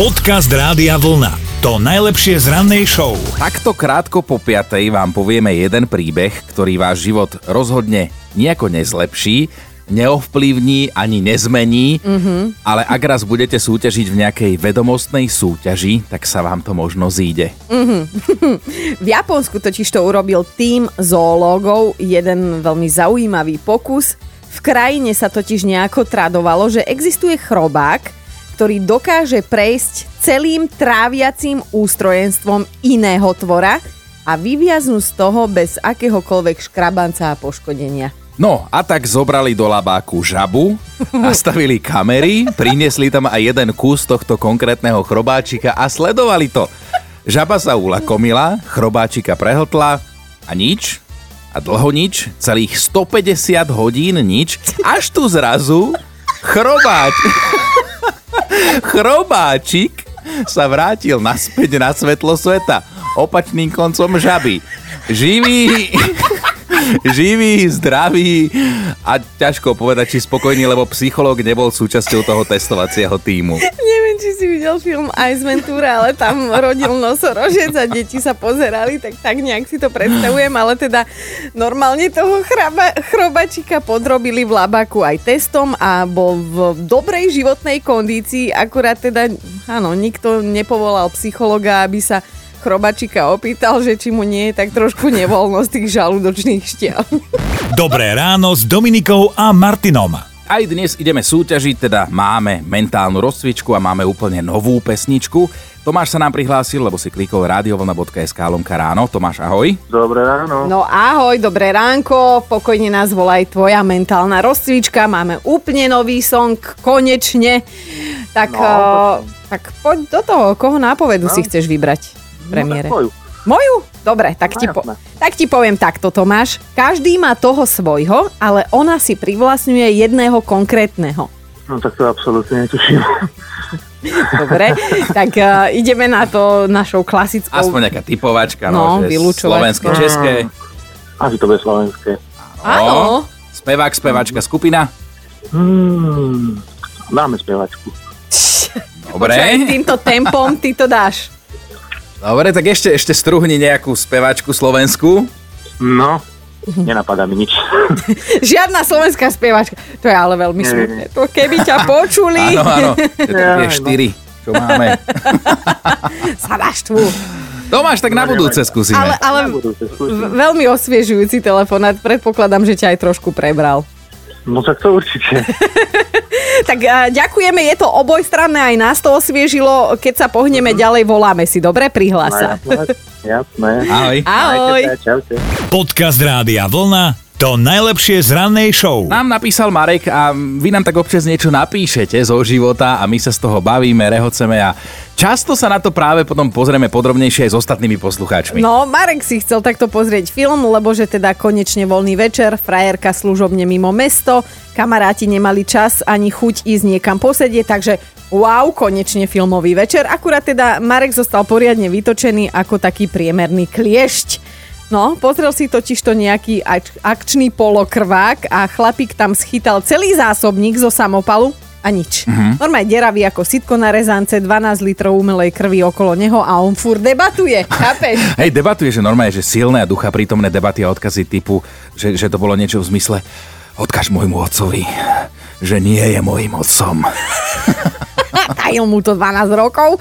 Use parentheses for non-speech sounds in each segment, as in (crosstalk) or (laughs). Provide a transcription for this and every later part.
Podcast Rádia Vlna. To najlepšie z rannej show. Takto krátko po piatej vám povieme jeden príbeh, ktorý váš život rozhodne nejako nezlepší, neovplyvní ani nezmení, mm-hmm. ale ak raz budete súťažiť v nejakej vedomostnej súťaži, tak sa vám to možno zíde. Mm-hmm. v Japonsku totiž to urobil tým zoológov jeden veľmi zaujímavý pokus. V krajine sa totiž nejako tradovalo, že existuje chrobák, ktorý dokáže prejsť celým tráviacím ústrojenstvom iného tvora a vyviaznú z toho bez akéhokoľvek škrabanca a poškodenia. No a tak zobrali do labáku žabu, nastavili (laughs) kamery, priniesli tam aj jeden kus tohto konkrétneho chrobáčika a sledovali to. Žaba sa ulakomila, chrobáčika prehltla a nič. A dlho nič, celých 150 hodín nič, až tu zrazu chrobáč... (laughs) Chrobáčik sa vrátil naspäť na svetlo sveta opačným koncom žaby. Živý, (laughs) živý, zdravý a ťažko povedať, či spokojný, lebo psychológ nebol súčasťou toho testovacieho týmu. Neviem, či si videl film Ice Ventura, ale tam rodil nosorožec a deti sa pozerali, tak tak nejak si to predstavujem, ale teda normálne toho chraba, chrobačika podrobili v labaku aj testom a bol v dobrej životnej kondícii, akurát teda, áno, nikto nepovolal psychologa, aby sa chrobačika opýtal, že či mu nie je tak trošku nevoľno z tých žalúdočných štiel. Dobré ráno s Dominikou a Martinom. Aj dnes ideme súťažiť, teda máme mentálnu rozcvičku a máme úplne novú pesničku. Tomáš sa nám prihlásil, lebo si klikol radiovlna.sk lomka ráno. Tomáš, ahoj. Dobré ráno. No ahoj, dobré ránko, pokojne nás volaj tvoja mentálna rozcvička. Máme úplne nový song, konečne. Tak, no, uh, tak poď do toho, koho nápovedu no. si chceš vybrať? Premiére? No, moju. Moju? Dobre, tak ti, po, tak ti poviem takto, Tomáš. Každý má toho svojho, ale ona si privlastňuje jedného konkrétneho. No tak to absolútne netuším. (laughs) Dobre, tak uh, ideme na to našou klasickou... Aspoň nejaká typovačka, no, no že slovenské, české. Asi to bude slovenské. Áno. Spevák, spevačka, skupina? Hmm, dáme spevačku. Dobre. Počuaj, týmto tempom ty to dáš. Dobre, tak ešte, ešte struhni nejakú spevačku slovenskú. No, nenapadá mi nič. (laughs) Žiadna slovenská spevačka. To je ale veľmi smutné. To keby ťa počuli. Áno, áno. (laughs) Tie štyri, čo máme. (laughs) Sa naštvu. Tomáš, tak na budúce skúsime. Ale, ale veľmi osviežujúci telefonát. Predpokladám, že ťa aj trošku prebral. No tak to určite. Tak ďakujeme, je to obojstranné, aj nás to osviežilo. Keď sa pohneme uh-huh. ďalej, voláme si, dobre? Prihlása. No, jasné. Ahoj. Ahoj. Čaute. Podcast Rádia Vlna to najlepšie z rannej show. Nám napísal Marek a vy nám tak občas niečo napíšete zo života a my sa z toho bavíme, rehoceme a často sa na to práve potom pozrieme podrobnejšie aj s ostatnými poslucháčmi. No, Marek si chcel takto pozrieť film, lebo že teda konečne voľný večer, frajerka služobne mimo mesto, kamaráti nemali čas ani chuť ísť niekam posedieť, takže wow, konečne filmový večer. Akurát teda Marek zostal poriadne vytočený ako taký priemerný kliešť. No, pozrel si totiž to nejaký akčný polokrvák a chlapík tam schytal celý zásobník zo samopalu a nič. Uh-huh. Normálne deravý ako sitko na rezance, 12 litrov umelej krvi okolo neho a on fur debatuje, chápeš? (laughs) Hej, debatuje, že normálne, že silné a ducha prítomné debaty a odkazy typu, že, že to bolo niečo v zmysle odkaž môjmu otcovi, že nie je môjim otcom. (laughs) tajil mu to 12 rokov.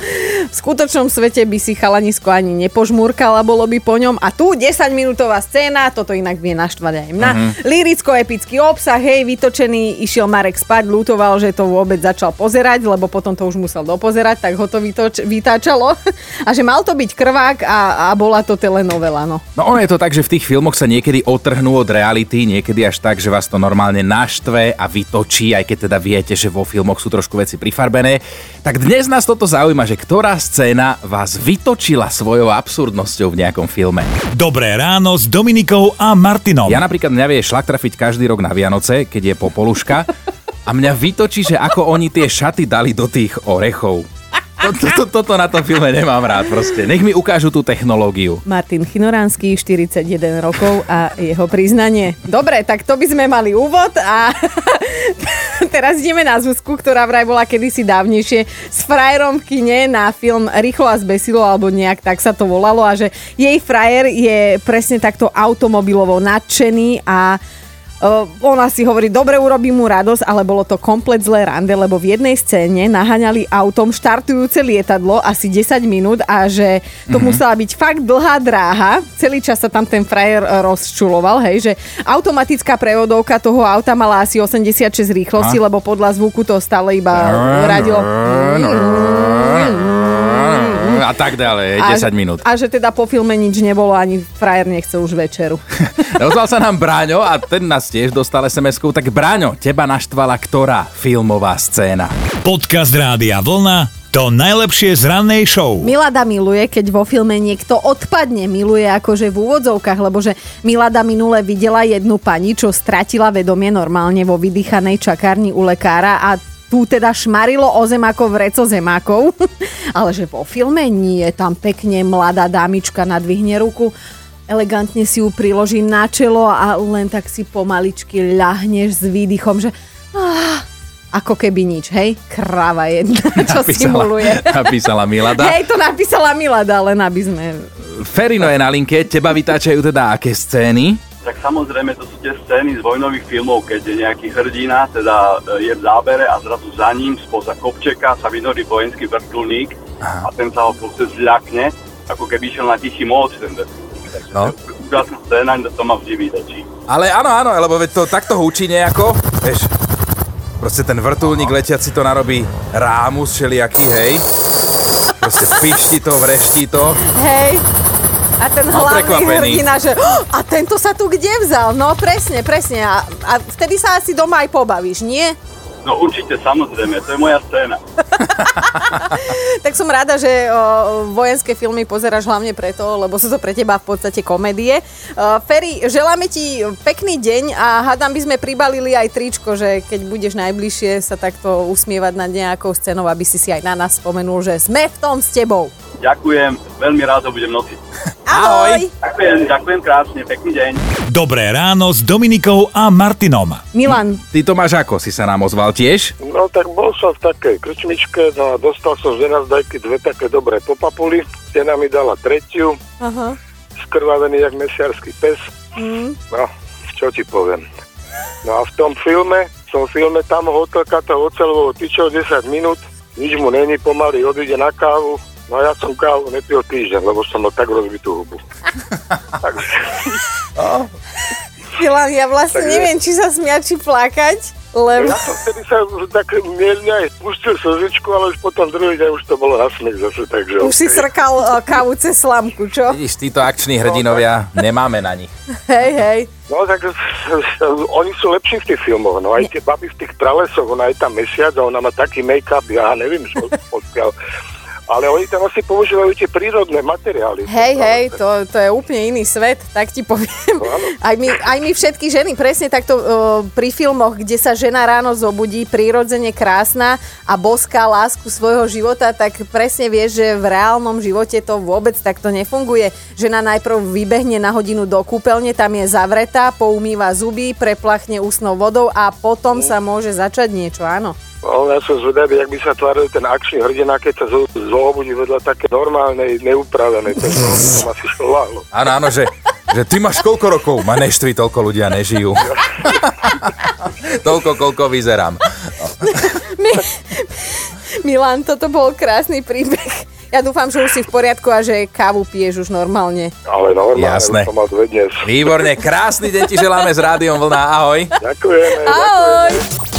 V skutočnom svete by si chalanisko ani nepožmúrkala, bolo by po ňom. A tu 10 minútová scéna, toto inak vie naštvať aj mňa. Uh-huh. Liricko-epický obsah, hej, vytočený, išiel Marek spať, lutoval, že to vôbec začal pozerať, lebo potom to už musel dopozerať, tak ho to vytoč- vytáčalo. (laughs) A že mal to byť krvák a, a bola to telenovela, no. No ono je to tak, že v tých filmoch sa niekedy otrhnú od reality, niekedy až tak, že vás to normálne naštve a vytočí, aj keď teda viete, že vo filmoch sú trošku veci prifarbené. Tak dnes nás toto zaujíma, že ktorá scéna vás vytočila svojou absurdnosťou v nejakom filme. Dobré ráno s Dominikou a Martinom. Ja napríklad mňa vie šlak trafiť každý rok na Vianoce, keď je popoluška a mňa vytočí, že ako oni tie šaty dali do tých orechov. To, to, to, toto na tom filme nemám rád proste. Nech mi ukážu tú technológiu. Martin Chinoránsky, 41 rokov a jeho priznanie. Dobre, tak to by sme mali úvod a (laughs) Teraz ideme na Zuzku, ktorá vraj bola kedysi dávnejšie s frajerom v kine na film Rýchlo a zbesilo, alebo nejak tak sa to volalo a že jej frajer je presne takto automobilovo nadšený a Uh, ona si hovorí, dobre urobí mu radosť, ale bolo to komplet zlé rande, lebo v jednej scéne naháňali autom štartujúce lietadlo asi 10 minút a že to mm-hmm. musela byť fakt dlhá dráha. Celý čas sa tam ten frajer e, rozčuloval, hej, že automatická prevodovka toho auta mala asi 86 rýchlosti, a? lebo podľa zvuku to stále iba radilo (laughs) a tak ďalej, 10 a, minút. A že teda po filme nič nebolo, ani frajer nechce už večeru. (laughs) Ozval sa nám Bráňo a ten nás tiež dostal sms Tak Bráňo, teba naštvala ktorá filmová scéna? Podcast Rádia Vlna to najlepšie z rannej show. Milada miluje, keď vo filme niekto odpadne. Miluje akože v úvodzovkách, lebo že Milada minule videla jednu pani, čo stratila vedomie normálne vo vydýchanej čakárni u lekára a tu teda šmarilo o zem ako vreco zemákov, (laughs) ale že vo filme nie, tam pekne mladá dámička nadvihne ruku, elegantne si ju priloží na čelo a len tak si pomaličky ľahneš s výdychom, že ah, ako keby nič, hej? Krava jedna, (laughs) čo napísala, simuluje. (laughs) Napísala Milada. Hej, to napísala Milada, len aby sme... Ferino je na linke, teba vytáčajú teda aké scény? Tak samozrejme to sú tie scény z vojnových filmov, keď je nejaký hrdina, teda e, je v zábere a zrazu za ním spoza kopčeka sa vynorí vojenský vrtulník a ten sa ho proste zľakne, ako keby išiel na tichý moc ten vrtulník. no. úžasná scéna, to ma vždy vydačí. Ale áno, áno, lebo veď to takto húči nejako, vieš, proste ten vrtulník letiaci to narobí rámus všelijaký, hej. Proste pišti to, vreští to. Hej. A ten hlavný hrdina, že oh, a tento sa tu kde vzal? No presne, presne. A, a vtedy sa asi doma aj pobavíš, nie? No určite, samozrejme, to je moja scéna. (laughs) tak som rada, že o, vojenské filmy pozeráš hlavne preto, lebo sú to pre teba v podstate komédie. O, Ferry, želáme ti pekný deň a hádam by sme pribalili aj tričko, že keď budeš najbližšie sa takto usmievať nad nejakou scénou, aby si si aj na nás spomenul, že sme v tom s tebou. Ďakujem, veľmi rád ho budem nosiť. Ahoj. Ďakujem, ďakujem krásne, pekný deň. Dobré ráno s Dominikou a Martinom. Milan. Ty to máš ako? Si sa nám ozval tiež? No tak bol som v takej krčmičke, no a dostal som z dajky dve také dobré popapuly. Stena mi dala tretiu. Aha. Skrvavený jak mesiarský pes. Mm. No, čo ti poviem. No a v tom filme, v tom filme tam hotelka to ocelovo tyčo 10 minút, nič mu není, pomaly odíde na kávu, No ja som kávu nepil týždeň, lebo som mal tak rozbitú hubu. (laughs) Milan, ja vlastne Takže... neviem, či sa smiať, či plakať. Lebo... Ja som vtedy sa tak mierne aj pustil slzičku, ale už potom druhý deň už to bolo nasmiech zase, takže... Už okay. si srkal uh, kávu cez slamku, čo? Vidíš, títo akční hrdinovia, no, nemáme na nich. Hej, hej. No tak oni sú lepší v tých filmoch, no aj tie baby v tých pralesoch, ona je tam mesiac a ona má taký make-up, ja neviem, čo odkiaľ ale oni tam asi používajú tie prírodné materiály. Hej, hej, to, to je úplne iný svet, tak ti poviem. No, aj, my, aj my všetky ženy, presne takto uh, pri filmoch, kde sa žena ráno zobudí, prírodzene krásna a boská lásku svojho života, tak presne vieš, že v reálnom živote to vôbec takto nefunguje. Žena najprv vybehne na hodinu do kúpeľne, tam je zavretá, poumýva zuby, preplachne ústnou vodou a potom sa môže začať niečo, áno. No, ja som zvedavý, jak by sa tváril ten akčný hrdina, keď sa zohobudí vedľa také normálnej, neupravenej. To som asi šláhlo. Áno, áno, že, že ty máš koľko rokov? Ma neštví, toľko ľudia nežijú. (laughs) toľko, koľko vyzerám. My, Milan, toto bol krásny príbeh. Ja dúfam, že už si v poriadku a že kávu piješ už normálne. Ale normálne, Jasné. som mal dve dnes. Výborne, krásny deň ti želáme s Rádiom Vlna. Ahoj. Ďakujeme. Ahoj. Ďakujeme.